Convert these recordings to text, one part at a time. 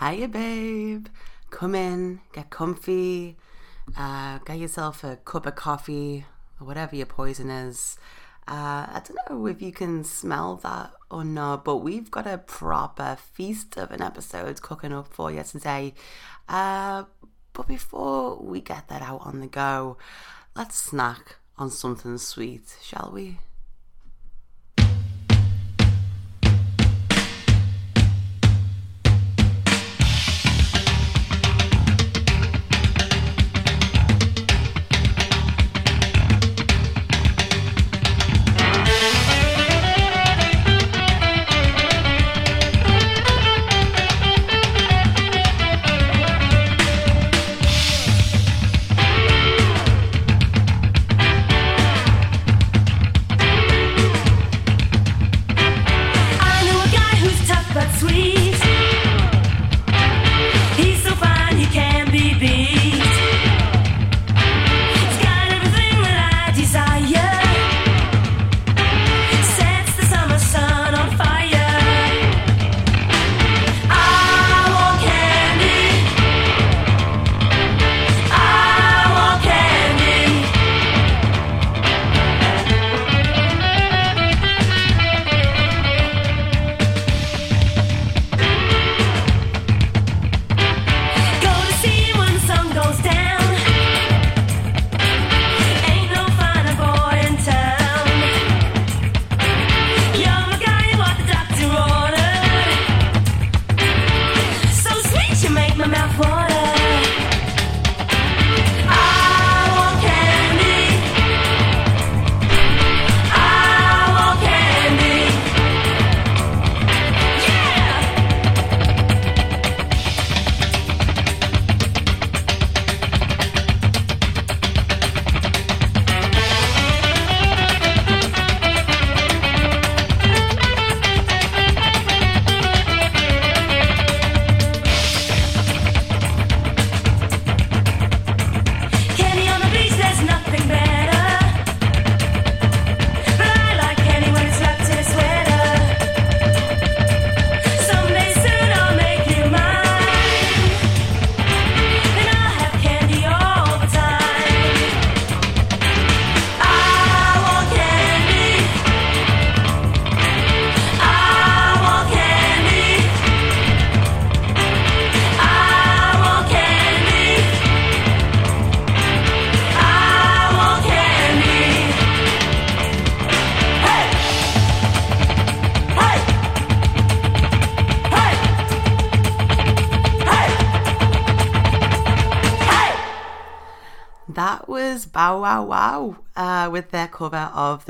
Hiya, babe. Come in, get comfy, uh, get yourself a cup of coffee or whatever your poison is. Uh, I don't know if you can smell that or not, but we've got a proper feast of an episode cooking up for you today. Uh, but before we get that out on the go, let's snack on something sweet, shall we?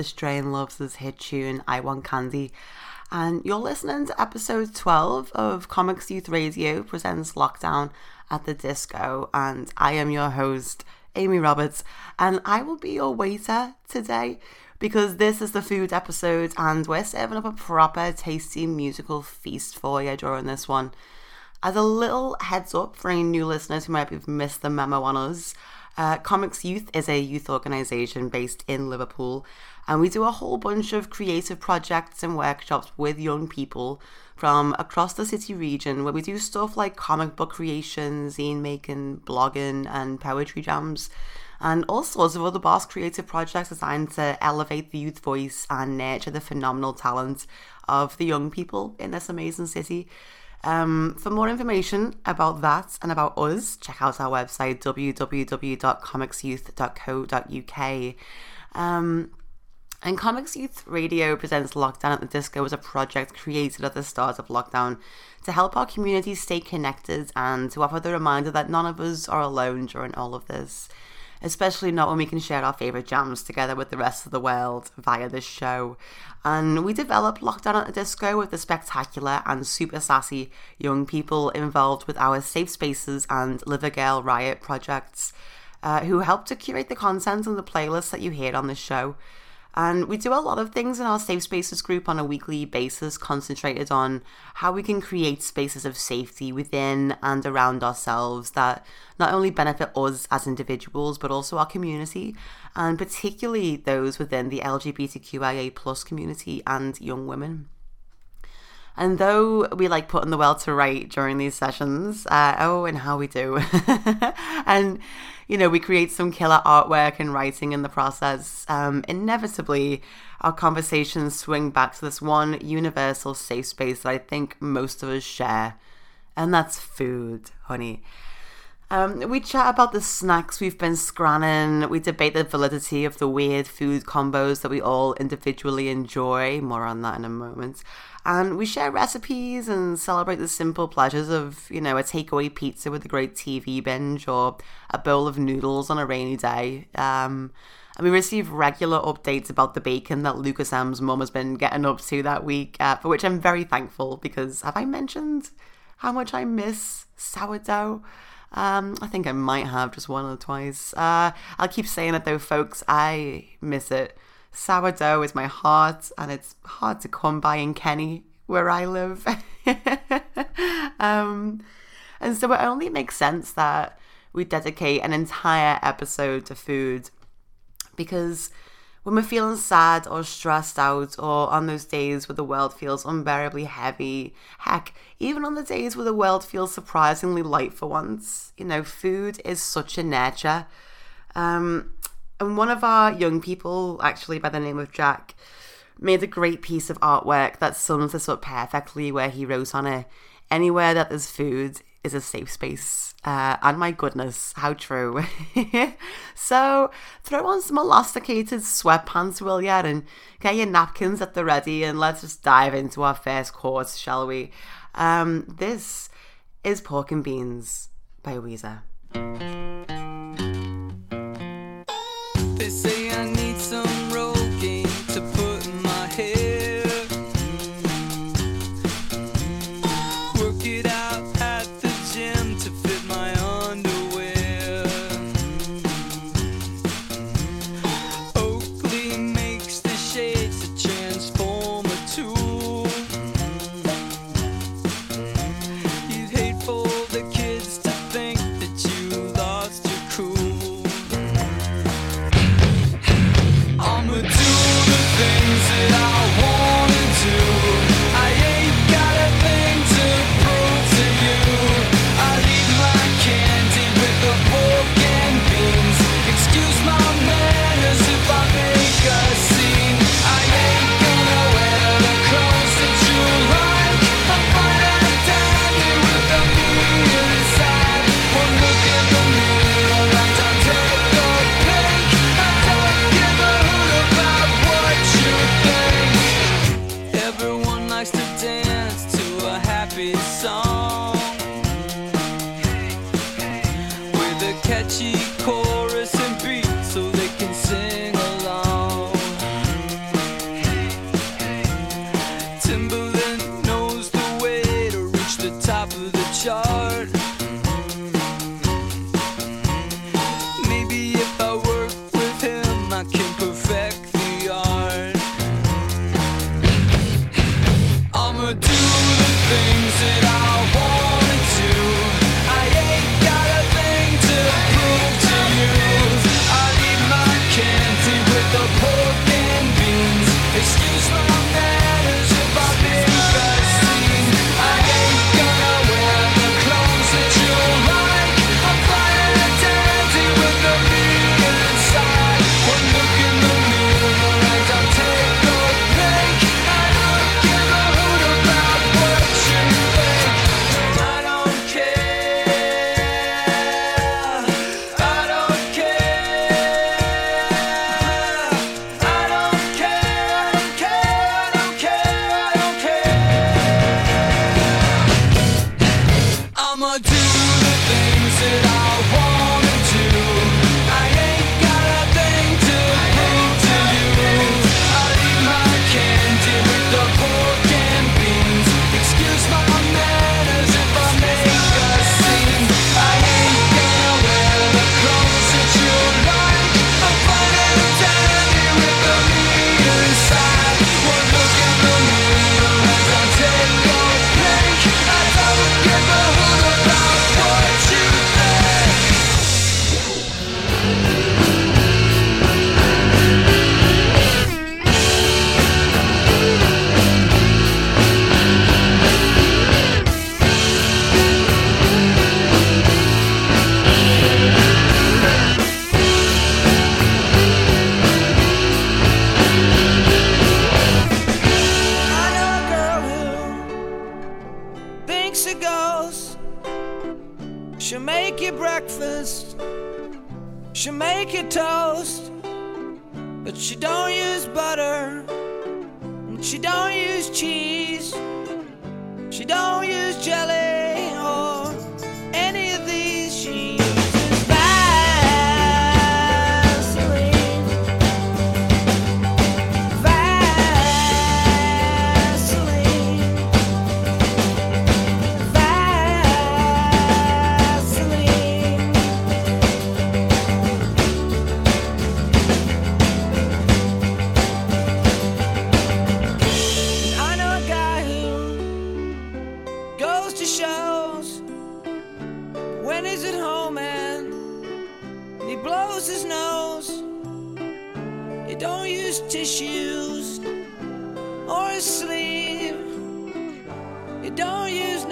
Of The Strangeloves' hit tune I Want Candy. And you're listening to episode 12 of Comics Youth Radio presents Lockdown at the Disco. And I am your host, Amy Roberts. And I will be your waiter today because this is the food episode and we're serving up a proper, tasty musical feast for you during this one. As a little heads up for any new listeners who might have missed the memo on us, uh, Comics Youth is a youth organisation based in Liverpool, and we do a whole bunch of creative projects and workshops with young people from across the city region where we do stuff like comic book creation, zine making, blogging, and poetry jams, and all sorts of other boss creative projects designed to elevate the youth voice and nurture the phenomenal talent of the young people in this amazing city. Um, for more information about that and about us, check out our website www.comicsyouth.co.uk. Um, and Comics Youth Radio presents Lockdown at the Disco as a project created at the start of lockdown to help our community stay connected and to offer the reminder that none of us are alone during all of this especially not when we can share our favourite jams together with the rest of the world via this show. And we developed Lockdown at the Disco with the spectacular and super sassy young people involved with our Safe Spaces and Live a Girl Riot projects, uh, who helped to curate the content and the playlists that you hear on this show. And we do a lot of things in our Safe Spaces group on a weekly basis, concentrated on how we can create spaces of safety within and around ourselves that not only benefit us as individuals, but also our community, and particularly those within the LGBTQIA plus community and young women. And though we like putting the world to right during these sessions, uh, oh, and how we do. and, you know, we create some killer artwork and writing in the process. Um, inevitably, our conversations swing back to this one universal safe space that I think most of us share, and that's food, honey. Um, we chat about the snacks we've been scranning. We debate the validity of the weird food combos that we all individually enjoy. More on that in a moment. And we share recipes and celebrate the simple pleasures of, you know, a takeaway pizza with a great TV binge or a bowl of noodles on a rainy day. Um, and we receive regular updates about the bacon that Lucas M's mum has been getting up to that week, uh, for which I'm very thankful because have I mentioned how much I miss sourdough? Um, I think I might have just one or twice. Uh, I'll keep saying it though, folks. I miss it. Sourdough is my heart, and it's hard to come by in Kenny, where I live. um, and so it only makes sense that we dedicate an entire episode to food because when we're feeling sad or stressed out, or on those days where the world feels unbearably heavy, heck, even on the days where the world feels surprisingly light for once, you know, food is such a nurture. Um, and one of our young people, actually by the name of Jack, made a great piece of artwork that sums this up perfectly, where he wrote on it Anywhere that there's food is a safe space. Uh, and my goodness, how true. so throw on some elasticated sweatpants, will ya, and get your napkins at the ready, and let's just dive into our first course, shall we? Um, this is Pork and Beans by Weezer. He don't use tissues or a sleeve. He don't use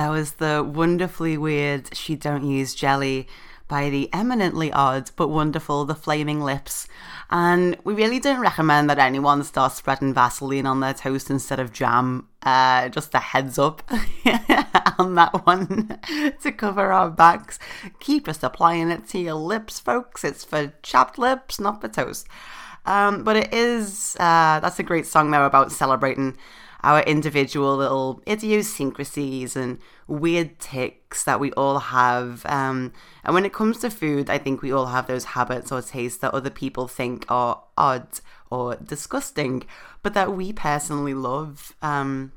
That was the wonderfully weird She Don't Use Jelly by the eminently odd but wonderful The Flaming Lips. And we really don't recommend that anyone starts spreading Vaseline on their toast instead of jam. Uh, just a heads up on that one to cover our backs. Keep just applying it to your lips, folks. It's for chapped lips, not for toast. Um, but it is, uh, that's a great song though about celebrating our individual little idiosyncrasies and weird ticks that we all have. Um, and when it comes to food, I think we all have those habits or tastes that other people think are odd or disgusting, but that we personally love. Um,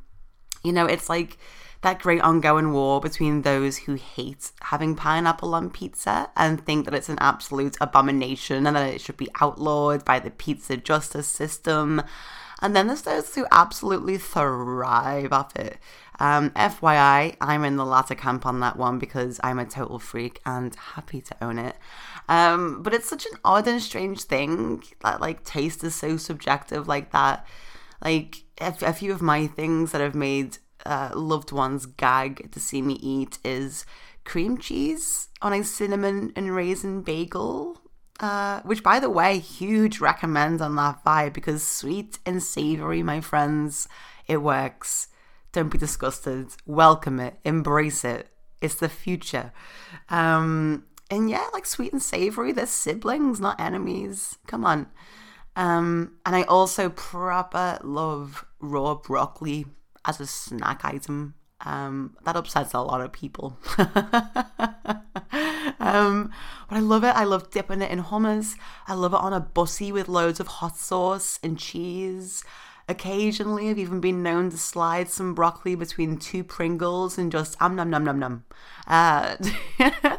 you know, it's like that great ongoing war between those who hate having pineapple on pizza and think that it's an absolute abomination and that it should be outlawed by the pizza justice system. And then there's those who absolutely thrive off it. Um, FYI, I'm in the latter camp on that one because I'm a total freak and happy to own it. Um, but it's such an odd and strange thing that like taste is so subjective like that. Like a, few of my things that have made uh, loved ones gag to see me eat is cream cheese on a cinnamon and raisin bagel. Uh, which, by the way, huge recommend on that vibe because sweet and savory, my friends, it works. Don't be disgusted. Welcome it. Embrace it. It's the future. Um, and yeah, like sweet and savory, they're siblings, not enemies. Come on. Um, and I also proper love raw broccoli as a snack item. Um, that upsets a lot of people. um, but I love it. I love dipping it in hummus. I love it on a bussy with loads of hot sauce and cheese. Occasionally, I've even been known to slide some broccoli between two Pringles and just um num num num num. Uh, oh,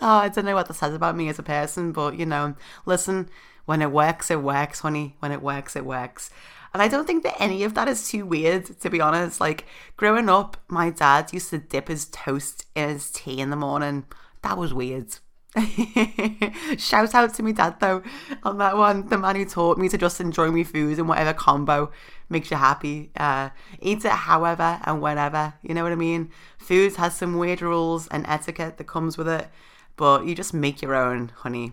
I don't know what that says about me as a person, but you know, listen, when it works, it works, honey. When it works, it works. And I don't think that any of that is too weird, to be honest. Like, growing up, my dad used to dip his toast in his tea in the morning. That was weird. Shout out to me dad though on that one. The man who taught me to just enjoy my food and whatever combo makes you happy. Uh, eat it however and whenever. You know what I mean? Food has some weird rules and etiquette that comes with it, but you just make your own, honey.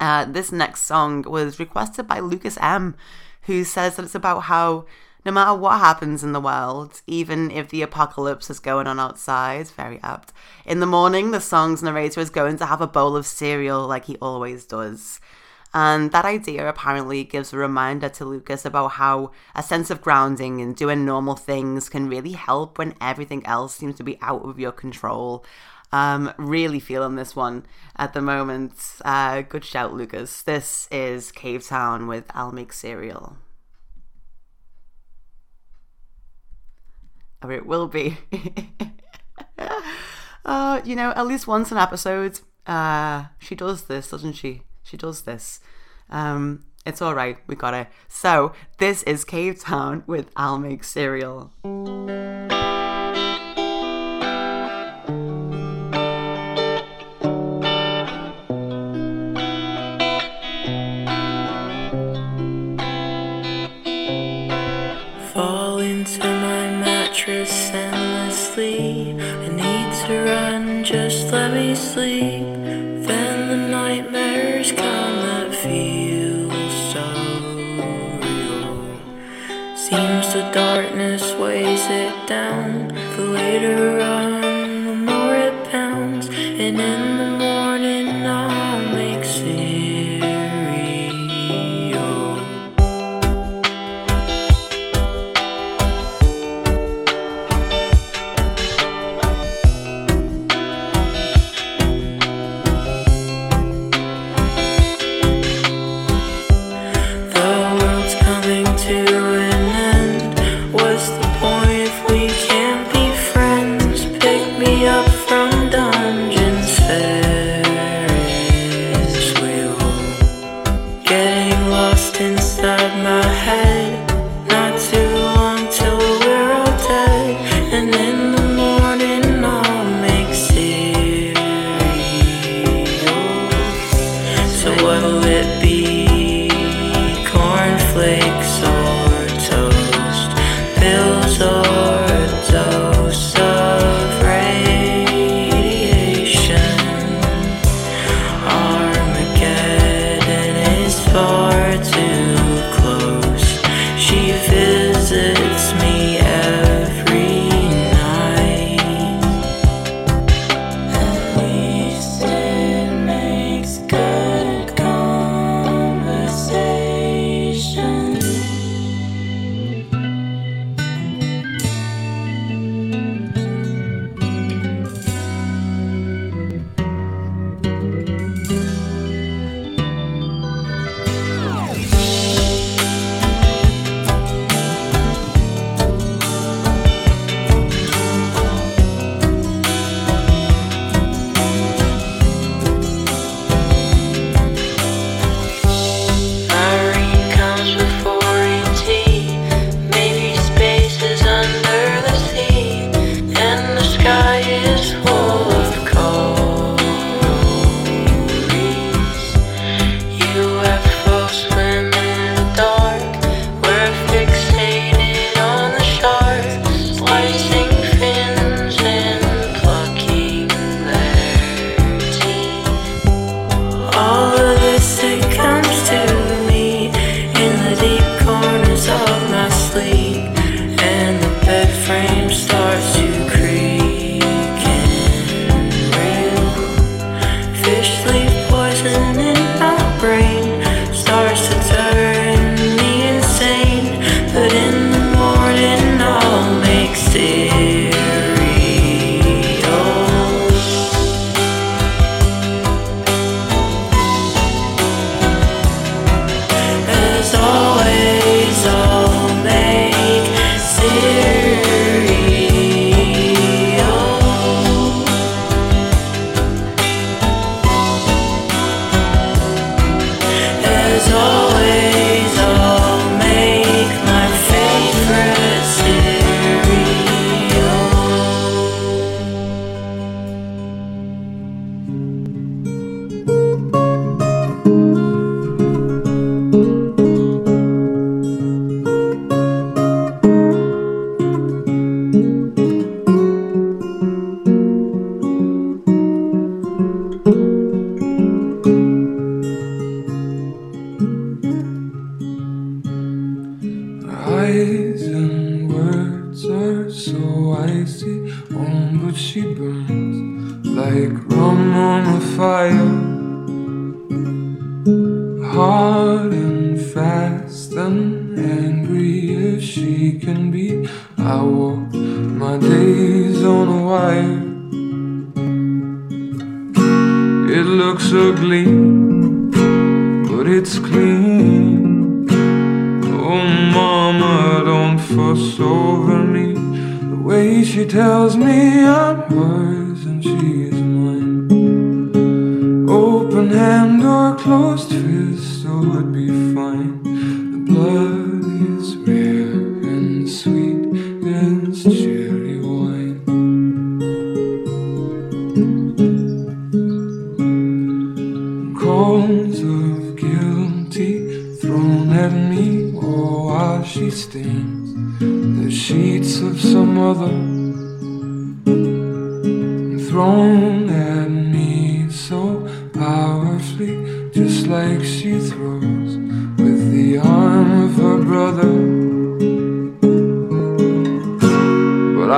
Uh, this next song was requested by Lucas M, who says that it's about how no matter what happens in the world, even if the apocalypse is going on outside, very apt, in the morning the song's narrator is going to have a bowl of cereal like he always does. And that idea apparently gives a reminder to Lucas about how a sense of grounding and doing normal things can really help when everything else seems to be out of your control. Um, really feeling this one at the moment. Uh, good shout, Lucas. This is Cavetown with I'll Make Cereal. Or it will be. uh, you know, at least once an episode, uh, she does this, doesn't she? She does this. Um, it's all right. We got it. So this is Cavetown with I'll Make Cereal. Darkness weighs it down. The later on,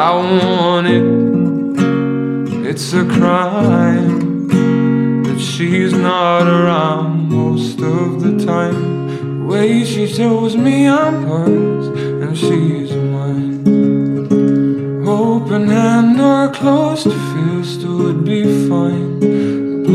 I want it, it's a crime that she's not around most of the time. The way she shows me I'm hers and she's mine. Open hand or closed fist would be fine. The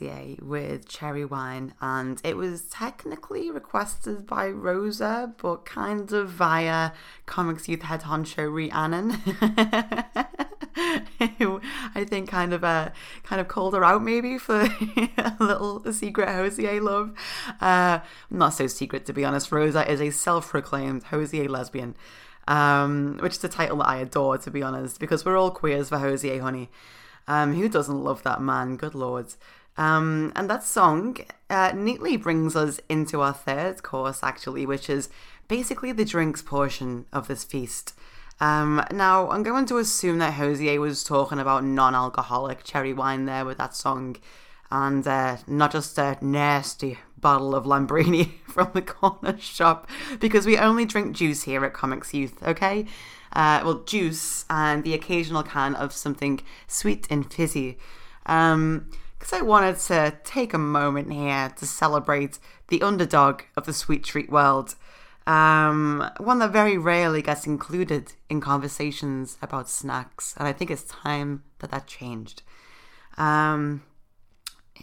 with Cherry Wine, and it was technically requested by Rosa, but kind of via Comics Youth head honcho Rhiannon, who I think kind of uh, kind of called her out maybe for a little secret Hozier love. Uh, not so secret to be honest. Rosa is a self-proclaimed Hozier lesbian. Um, which is a title that I adore, to be honest, because we're all queers for Hozier, honey. Um, who doesn't love that man? Good lord. Um, and that song uh, neatly brings us into our third course, actually, which is basically the drinks portion of this feast. Um, now, I'm going to assume that Hozier was talking about non alcoholic cherry wine there with that song, and uh, not just a nasty bottle of Lambrini from the corner shop, because we only drink juice here at Comics Youth, okay? Uh, well, juice and the occasional can of something sweet and fizzy. Um, because I wanted to take a moment here to celebrate the underdog of the sweet treat world. Um, one that very rarely gets included in conversations about snacks, and I think it's time that that changed. Um,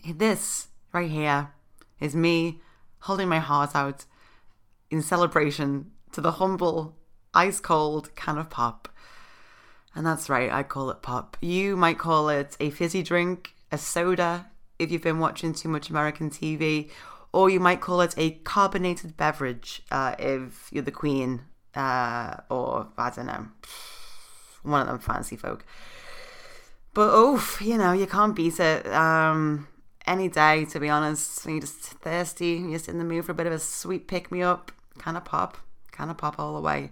this right here is me holding my heart out in celebration to the humble, ice cold can of pop. And that's right, I call it pop. You might call it a fizzy drink, a soda, if you've been watching too much American TV, or you might call it a carbonated beverage uh, if you're the queen, uh, or I don't know, one of them fancy folk. But oof, you know, you can't beat it. Um, any day, to be honest, when you're just thirsty, you're just in the mood for a bit of a sweet pick me up, kind of pop, kind of pop all the way.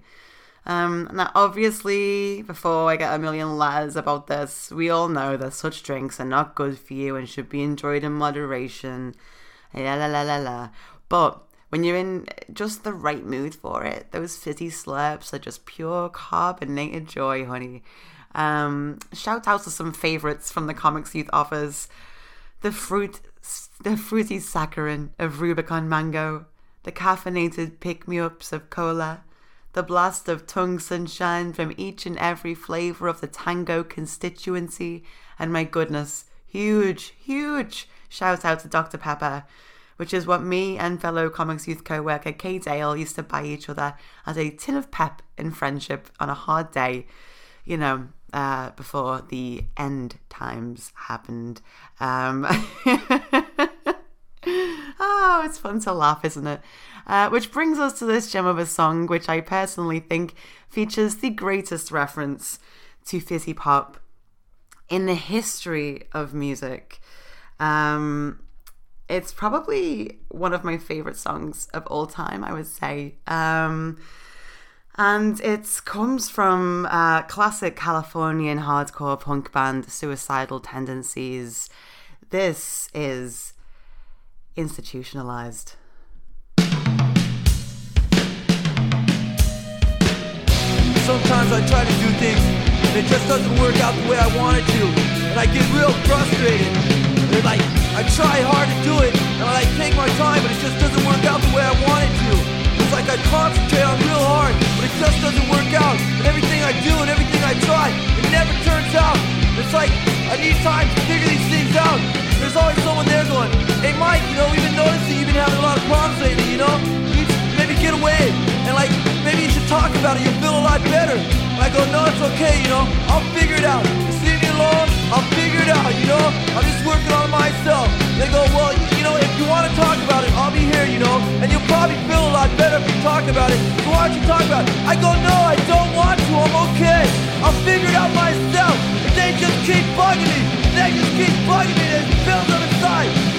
Um, now, obviously, before I get a million letters about this, we all know that such drinks are not good for you and should be enjoyed in moderation. La la la la la. But when you're in just the right mood for it, those fizzy slurps are just pure carbonated joy, honey. Um, shout out to some favorites from the Comics Youth offers. The fruit, the fruity saccharin of Rubicon mango, the caffeinated pick-me-ups of cola, the blast of tongue sunshine from each and every flavour of the tango constituency, and my goodness, huge, huge shout out to Dr. Pepper, which is what me and fellow Comics Youth co worker Kay Dale used to buy each other as a tin of pep in friendship on a hard day, you know, uh, before the end times happened. Um, oh, it's fun to laugh, isn't it? Uh, which brings us to this gem of a song, which I personally think features the greatest reference to fizzy pop in the history of music. Um, it's probably one of my favorite songs of all time, I would say. Um, and it comes from uh, classic Californian hardcore punk band Suicidal Tendencies. This is institutionalized. Sometimes I try to do things and it just doesn't work out the way I want it to. And I get real frustrated. And like, I try hard to do it and I like take my time, but it just doesn't work out the way I want it to. It's like I concentrate on real hard, but it just doesn't work out. And everything I do and everything I try, it never turns out. It's like I need time to figure these things out. There's always someone there going, hey Mike, you know, we've been noticing you've been having a lot of problems lately, you know? You maybe get away and like maybe you should talk about it, you'll feel a lot better. And I go, no, it's okay, you know, I'll figure it out. Just leave me alone, I'll figure it out, you know? I'm just working on myself. They go, well, you, know, if you want to talk about it, I'll be here, you know? And you'll probably feel a lot better if you talk about it. So why don't you talk about it? I go, no, I don't want to, I'm okay. I'll figure it out myself. They just keep bugging me, they just keep bugging me, there's bills on the side.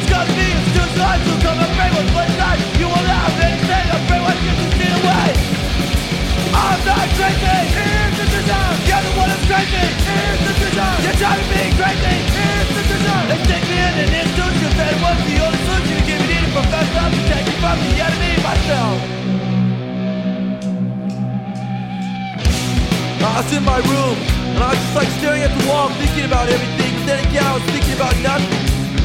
I was in my room and I was just like staring at the wall, thinking about everything. Then again, I was thinking about nothing.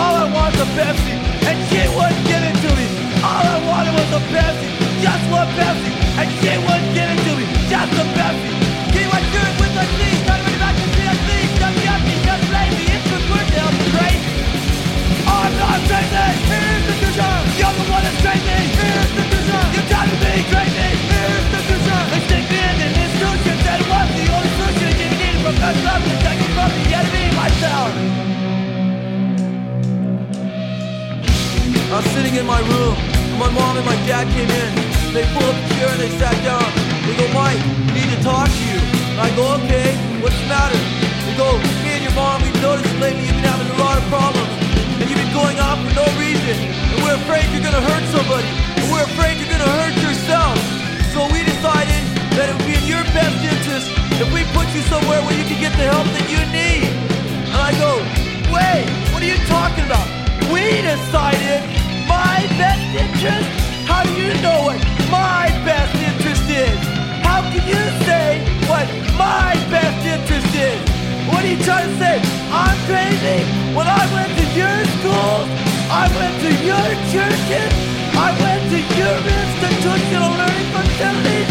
All I want is a Pepsi. And she wouldn't give it to me. All I wanted was a Pepsi. Just one Pepsi. And she wouldn't give it to me. Just a Pepsi. Give my shirt with my sleeves. Not really back to see a sleeve. Just yucky, just lazy. It's work, they'll be crazy. I'm not crazy. Here's the design. You're the one that's crazy. Here's the design. You're to be crazy. Here's the design. They stick me in an institution. It was the only solution to give me the professor. I'm protecting from the enemy myself. I was sitting in my room, and my mom and my dad came in. They pulled up a chair and they sat down. They go, Mike, we need to talk to you. And I go, okay, what's the matter? They go, me and your mom, we've noticed lately you've been having a lot of problems. And you've been going off for no reason. And we're afraid you're gonna hurt somebody. And we're afraid you're gonna hurt yourself. So we decided that it would be in your best interest if we put you somewhere where you can get the help that you need. And I go, wait, what are you talking about? We decided interest? How do you know what my best interest is? How can you say what my best interest is? What are you trying to say? I'm crazy? When I went to your schools, I went to your churches, I went to your institutional learning facilities.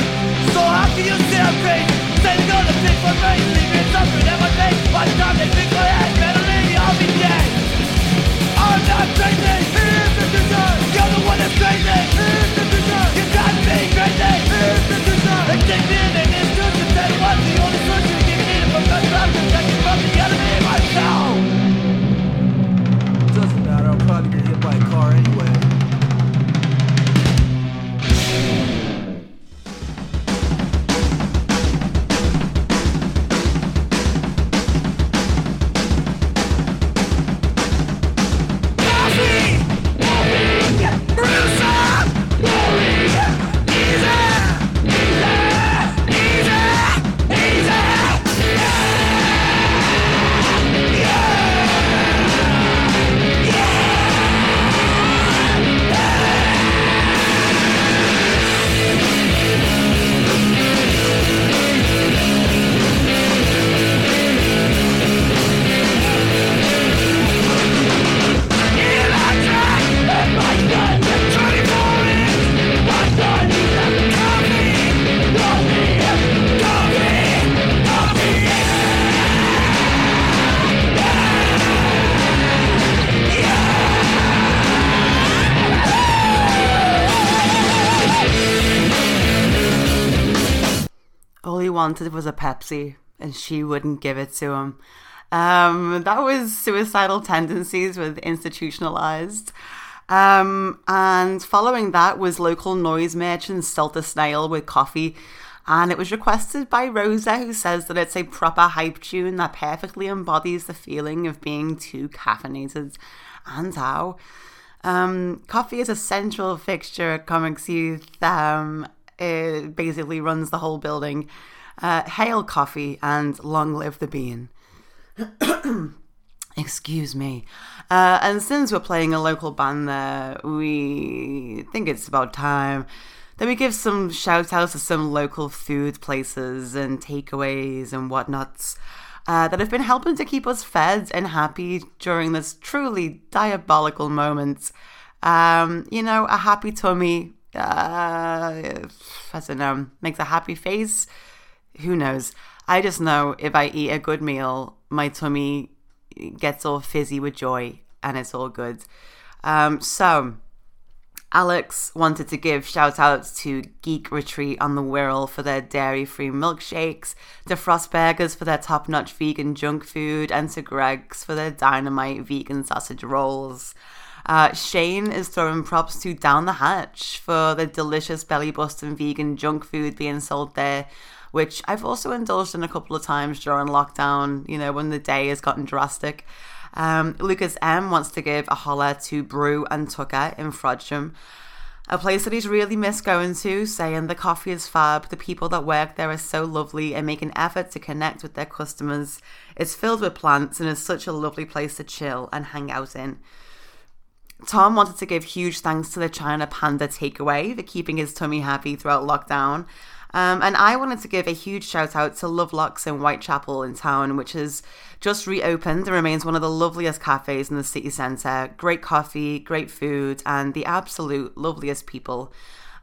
So how can you say I'm crazy? Say no to pick my race, leave me suffering every day. By the time they pick my head, better leave, me, I'll be dead. I'm not crazy, here's the desire crazy. It's got me crazy. It's indignant. It's wanted was a Pepsi, and she wouldn't give it to him. Um, that was suicidal tendencies with institutionalized. Um, and following that was local noise merchant Stilter Snail with coffee. And it was requested by Rosa, who says that it's a proper hype tune that perfectly embodies the feeling of being too caffeinated. And how? Um, coffee is a central fixture at Comics Youth. Um, it basically runs the whole building. Uh, hail coffee and long live the bean. Excuse me. Uh, and since we're playing a local band there, we think it's about time that we give some shout outs to some local food places and takeaways and whatnots uh, that have been helping to keep us fed and happy during this truly diabolical moment. Um, you know, a happy tummy, uh, I don't know, makes a happy face. Who knows? I just know if I eat a good meal, my tummy gets all fizzy with joy and it's all good. Um, so, Alex wanted to give shout outs to Geek Retreat on the Wirral for their dairy free milkshakes, to Frostburgers for their top notch vegan junk food, and to Greggs for their dynamite vegan sausage rolls. Uh, Shane is throwing props to Down the Hatch for the delicious belly busting vegan junk food being sold there, which I've also indulged in a couple of times during lockdown, you know, when the day has gotten drastic. Um, Lucas M wants to give a holler to Brew and Tucker in Frodsham, a place that he's really missed going to, saying the coffee is fab, the people that work there are so lovely and make an effort to connect with their customers. It's filled with plants and is such a lovely place to chill and hang out in. Tom wanted to give huge thanks to the China Panda takeaway for keeping his tummy happy throughout lockdown. Um, and I wanted to give a huge shout out to Lovelocks in Whitechapel in town, which has just reopened and remains one of the loveliest cafes in the city centre. Great coffee, great food, and the absolute loveliest people.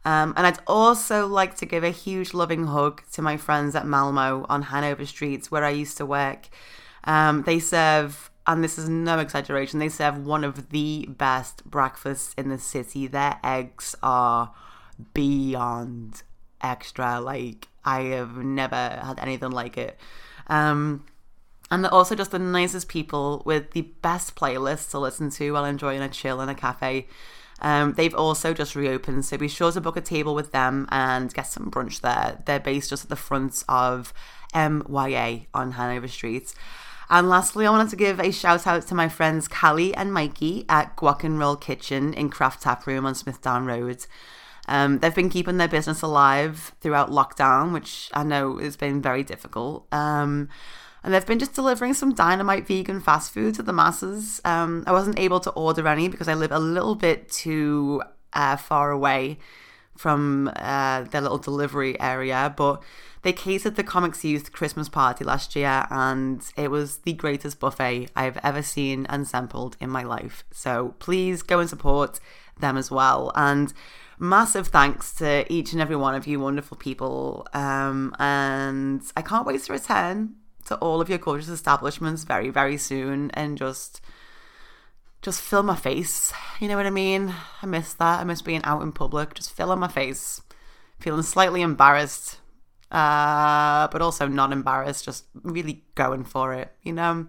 Um, and I'd also like to give a huge loving hug to my friends at Malmo on Hanover Street, where I used to work. Um, they serve, and this is no exaggeration, they serve one of the best breakfasts in the city. Their eggs are beyond extra. Like, I have never had anything like it. Um, and they're also just the nicest people with the best playlists to listen to while enjoying a chill in a cafe. Um, they've also just reopened, so be sure to book a table with them and get some brunch there. They're based just at the front of MYA on Hanover Street. And lastly, I wanted to give a shout out to my friends Callie and Mikey at Guac and Roll Kitchen in Craft Tap Room on Smithdown Road. Um, they've been keeping their business alive throughout lockdown, which I know has been very difficult. Um, and they've been just delivering some dynamite vegan fast food to the masses. Um, I wasn't able to order any because I live a little bit too uh, far away from uh, their little delivery area, but they catered the Comics Youth Christmas party last year, and it was the greatest buffet I've ever seen and sampled in my life. So please go and support them as well. And massive thanks to each and every one of you wonderful people. Um, and I can't wait to return to all of your gorgeous establishments very, very soon and just just fill my face. You know what I mean? I miss that. I miss being out in public, just filling my face, feeling slightly embarrassed, uh, but also not embarrassed, just really going for it, you know?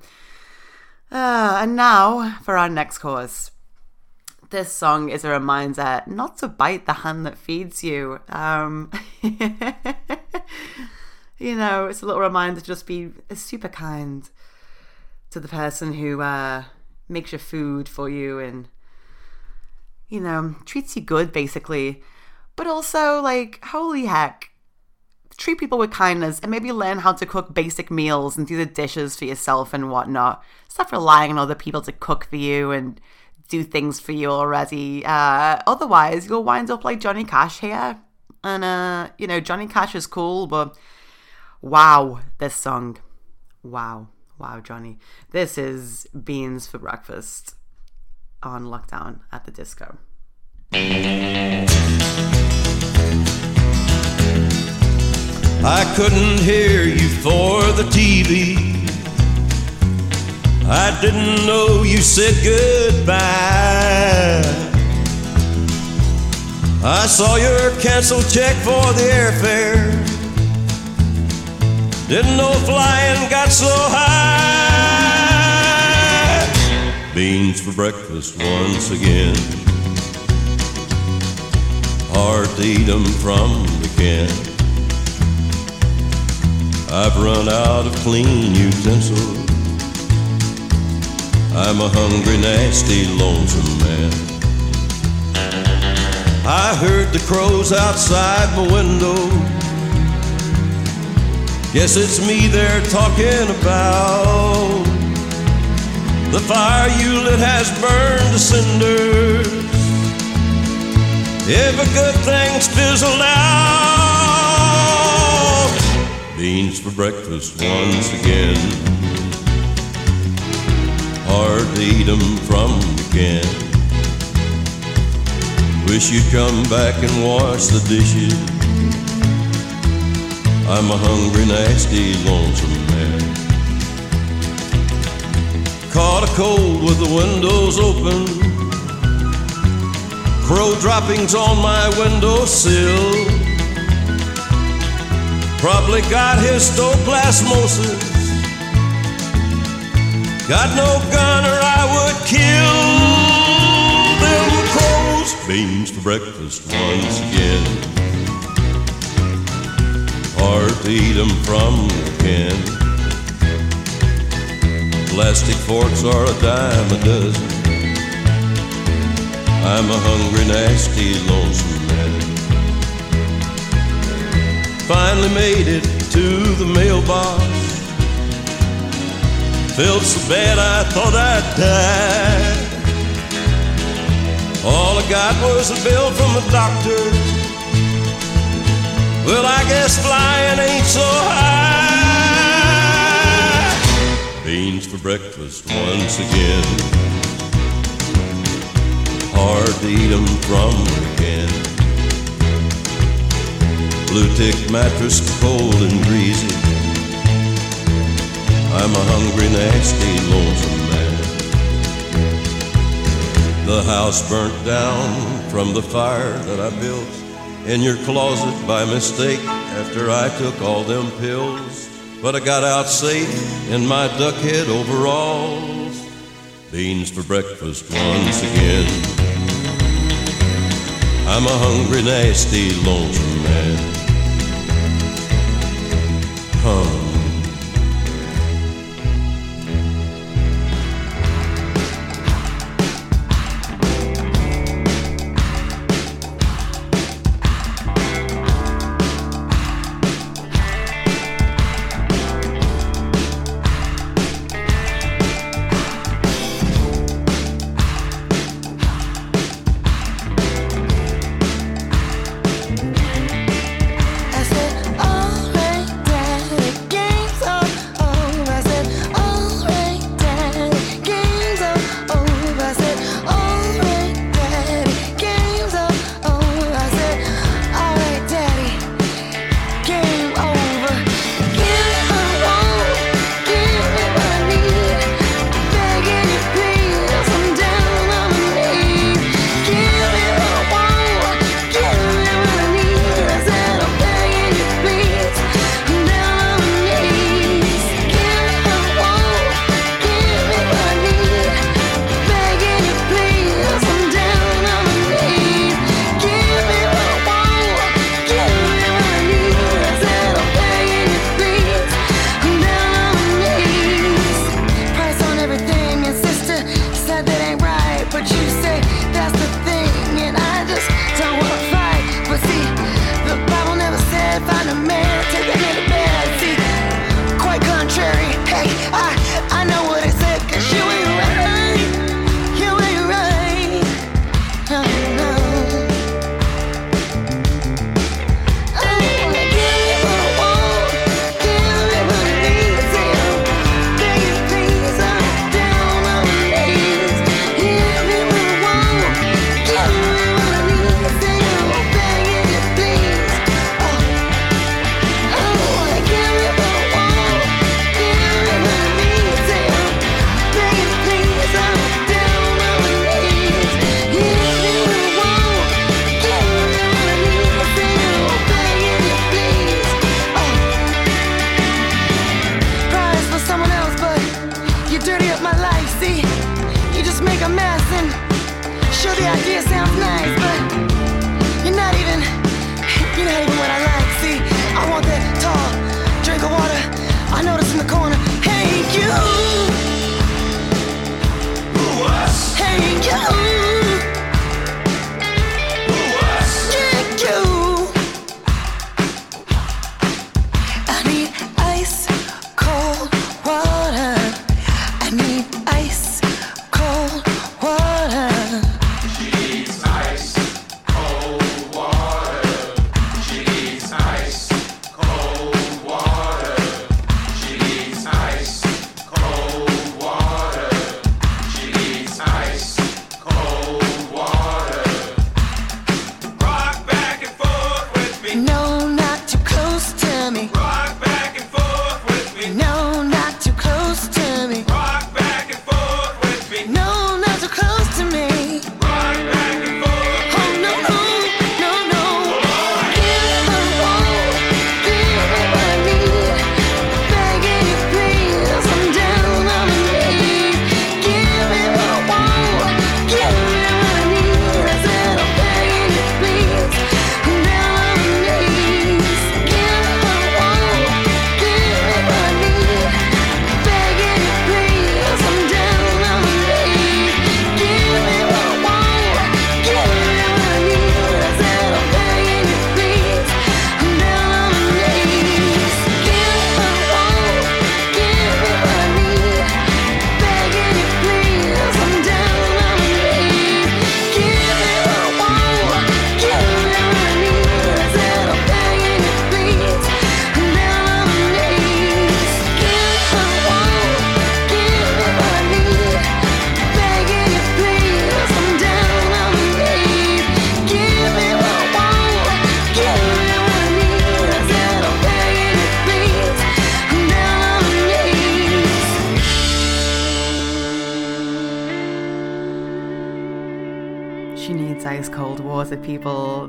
Uh, and now for our next course. This song is a reminder not to bite the hand that feeds you. Um, you know, it's a little reminder to just be super kind to the person who uh, makes your food for you and, you know, treats you good, basically. But also, like, holy heck, treat people with kindness and maybe learn how to cook basic meals and do the dishes for yourself and whatnot. Stop relying on other people to cook for you and do things for you already. Uh, otherwise, you'll wind up like Johnny Cash here. And, uh, you know, Johnny Cash is cool, but Wow, this song. Wow. Wow, Johnny. This is Beans for Breakfast on lockdown at the disco. I couldn't hear you for the TV. I didn't know you said goodbye. I saw your canceled check for the airfare. Didn't know flying got so high. Beans for breakfast once again. Hard to eat 'em from the can. I've run out of clean utensils. I'm a hungry, nasty, lonesome man. I heard the crows outside my window. Guess it's me they're talking about. The fire you lit has burned to cinders. Every good thing's fizzled out. Beans for breakfast once again. Hard eat 'em from the can. Wish you'd come back and wash the dishes. I'm a hungry, nasty, lonesome man. Caught a cold with the windows open. Crow droppings on my windowsill. Probably got histoplasmosis. Got no gun or I would kill them crows. Beans for breakfast once again. Hard to eat 'em from the can. Plastic forks are a dime a dozen. I'm a hungry, nasty, lonesome man. Finally made it to the mailbox. Felt so bad I thought I'd die. All I got was a bill from the doctor. Well, I guess flying ain't so high. Beans for breakfast once again. Hard to eat 'em from can. Blue tick mattress, cold and greasy. I'm a hungry, nasty, lonesome man. The house burnt down from the fire that I built in your closet by mistake after I took all them pills. But I got out safe in my duckhead overalls. Beans for breakfast once again. I'm a hungry, nasty, lonesome man. Huh.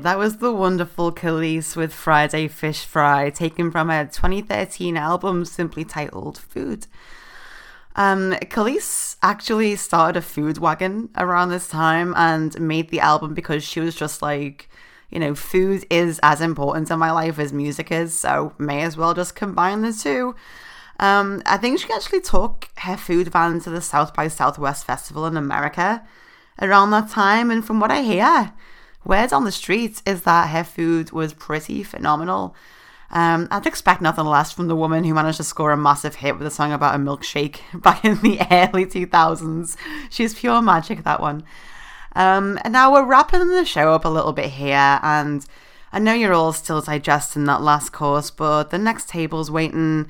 That was the wonderful Kelis with Friday Fish Fry, taken from her 2013 album simply titled Food. Um, Kelis actually started a food wagon around this time and made the album because she was just like, you know, food is as important in my life as music is, so may as well just combine the two. Um, I think she actually took her food van to the South by Southwest Festival in America around that time, and from what I hear, word on the streets is that her food was pretty phenomenal. Um, I'd expect nothing less from the woman who managed to score a massive hit with a song about a milkshake back in the early 2000s. She's pure magic, that one. Um, and now we're wrapping the show up a little bit here, and I know you're all still digesting that last course, but the next table's waiting,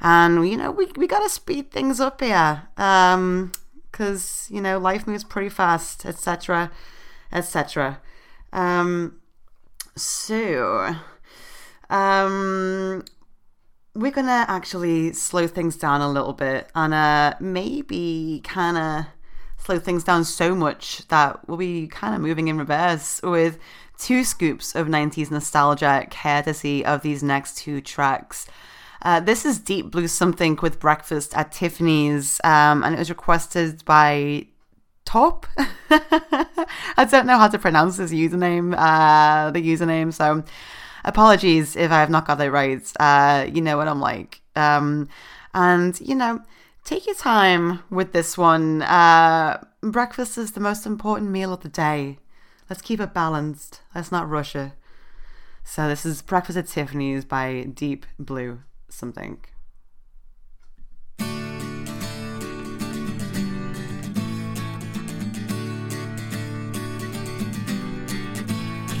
and you know we we gotta speed things up here, um, because you know life moves pretty fast, etc., etc. Um, so, um, we're gonna actually slow things down a little bit and uh, maybe kind of slow things down so much that we'll be kind of moving in reverse with two scoops of 90s nostalgia courtesy of these next two tracks. Uh, this is Deep Blue Something with Breakfast at Tiffany's, um, and it was requested by Top. I don't know how to pronounce his username, uh, the username, so apologies if I have not got it right. Uh, you know what I'm like. Um, and, you know, take your time with this one. Uh, breakfast is the most important meal of the day. Let's keep it balanced. Let's not rush it. So this is Breakfast at Tiffany's by Deep Blue something.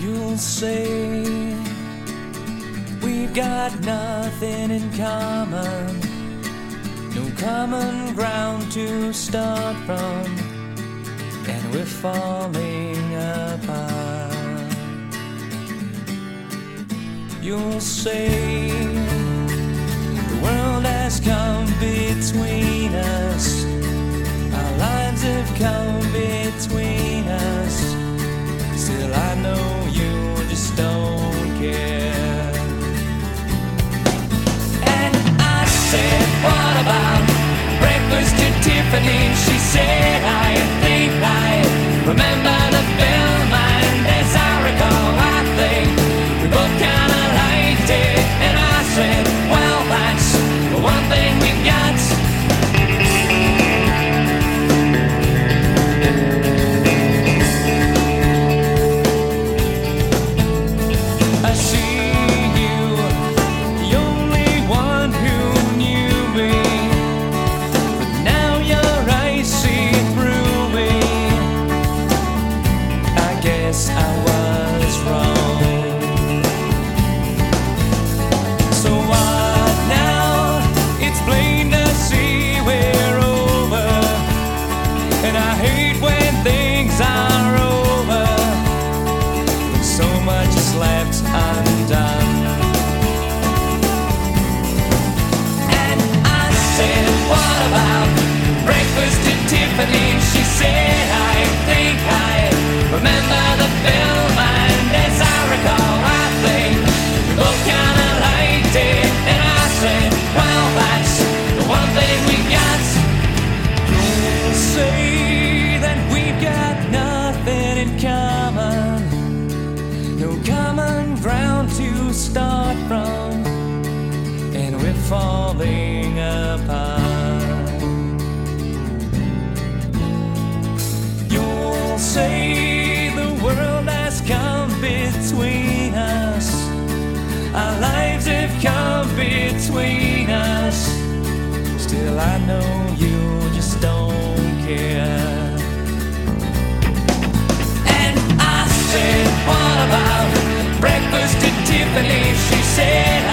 You'll say we've got nothing in common, no common ground to start from, and we're falling apart. You'll say the world has come between us, our lives have come between us. Still, I know Tiffany? She said, I think I remember care. And I said, What about breakfast at Tiffany? She said,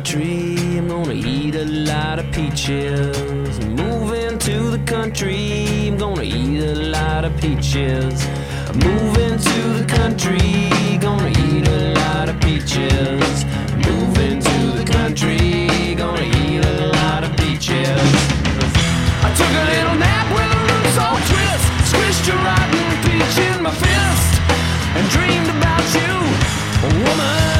country, I'm gonna eat a lot of peaches. Moving to the country, I'm gonna eat a lot of peaches. Moving to the country, gonna eat a lot of peaches. Moving to the country, gonna eat a lot of peaches. I took a little nap with a roots all twist. Squished a rotten peach in my fist. And dreamed about you, woman.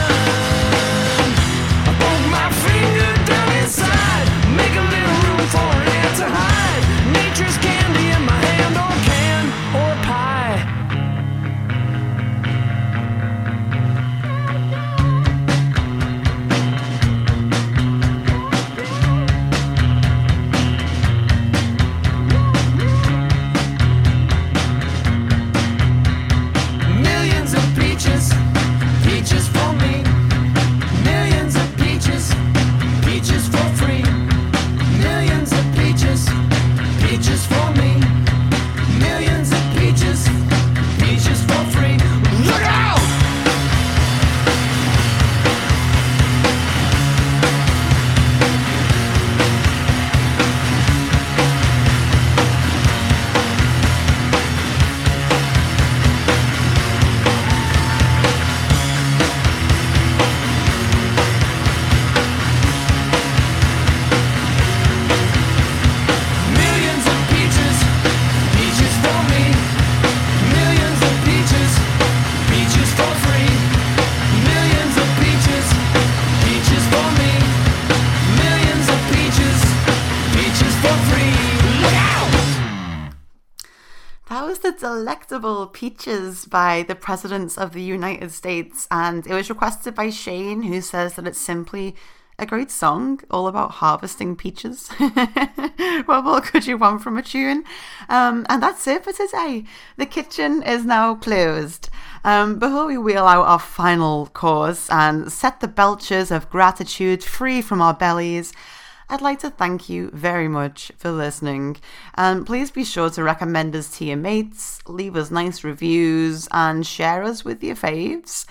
The delectable Peaches by the Presidents of the United States, and it was requested by Shane, who says that it's simply a great song all about harvesting peaches. what more could you want from a tune? Um, and that's it for today. The kitchen is now closed. Um, before we wheel out our final course and set the belchers of gratitude free from our bellies, I'd like to thank you very much for listening. And please be sure to recommend us to your mates, leave us nice reviews, and share us with your faves.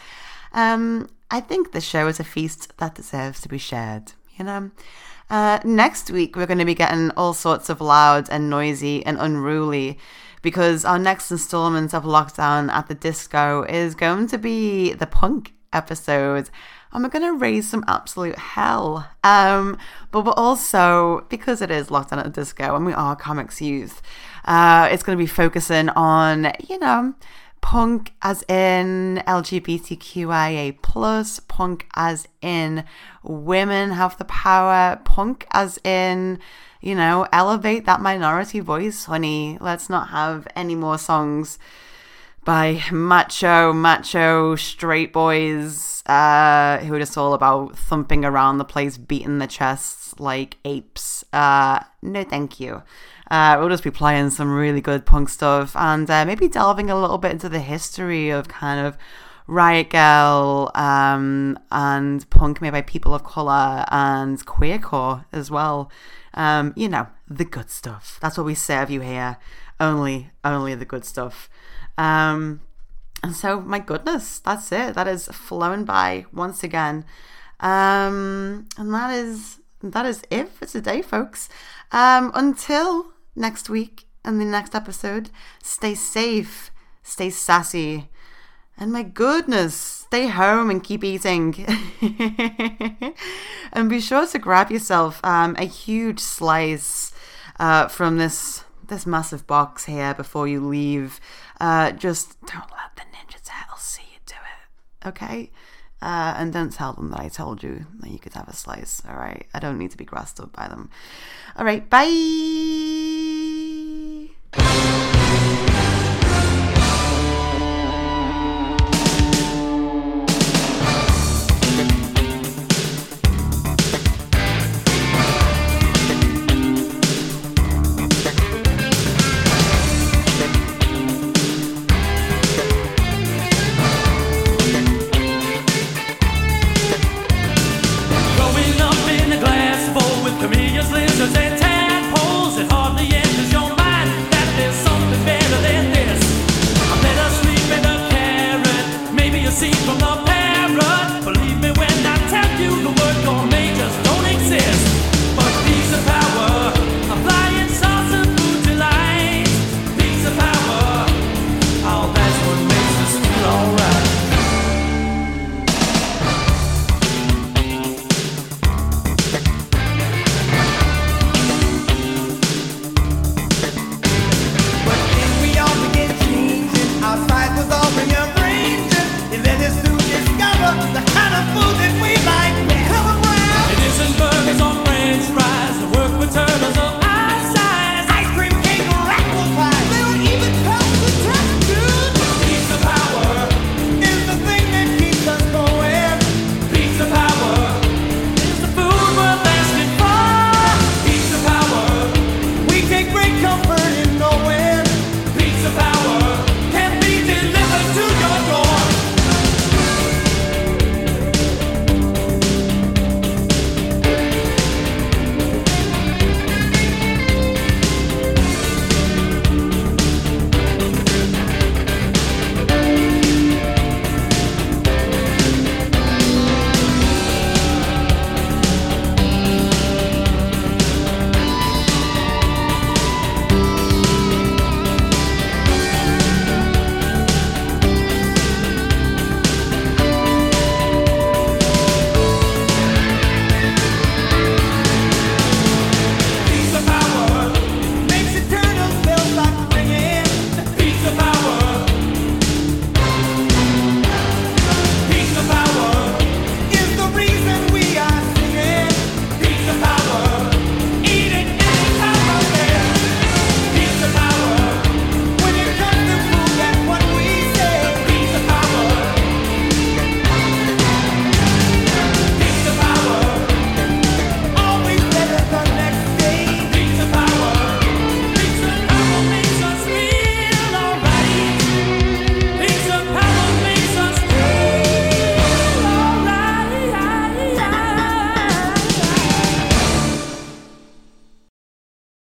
Um, I think the show is a feast that deserves to be shared, you know? Uh, next week, we're going to be getting all sorts of loud and noisy and unruly because our next installment of Lockdown at the Disco is going to be the punk episode. And we're going to raise some absolute hell. Um, but we're also, because it is Lockdown at the Disco and we are comics youth, uh, it's going to be focusing on, you know, punk as in LGBTQIA plus, punk as in women have the power, punk as in, you know, elevate that minority voice, honey. Let's not have any more songs by macho, macho straight boys uh, who are just all about thumping around the place, beating the chests like apes. Uh, no, thank you. Uh, we'll just be playing some really good punk stuff and uh, maybe delving a little bit into the history of kind of Riot Grrrl um, and punk made by people of colour and queercore as well. Um, you know, the good stuff. That's what we serve you here. Only, only the good stuff. Um, and so, my goodness, that's it. That is flown by once again. Um, and that is that is it for today, folks. Um, until next week and the next episode, stay safe, stay sassy, and my goodness, stay home and keep eating. and be sure to grab yourself um, a huge slice uh, from this this massive box here before you leave. Uh, just don't let the ninja turtle see you do it, okay? Uh, and don't tell them that I told you that you could have a slice, all right? I don't need to be grasped up by them. All right, bye.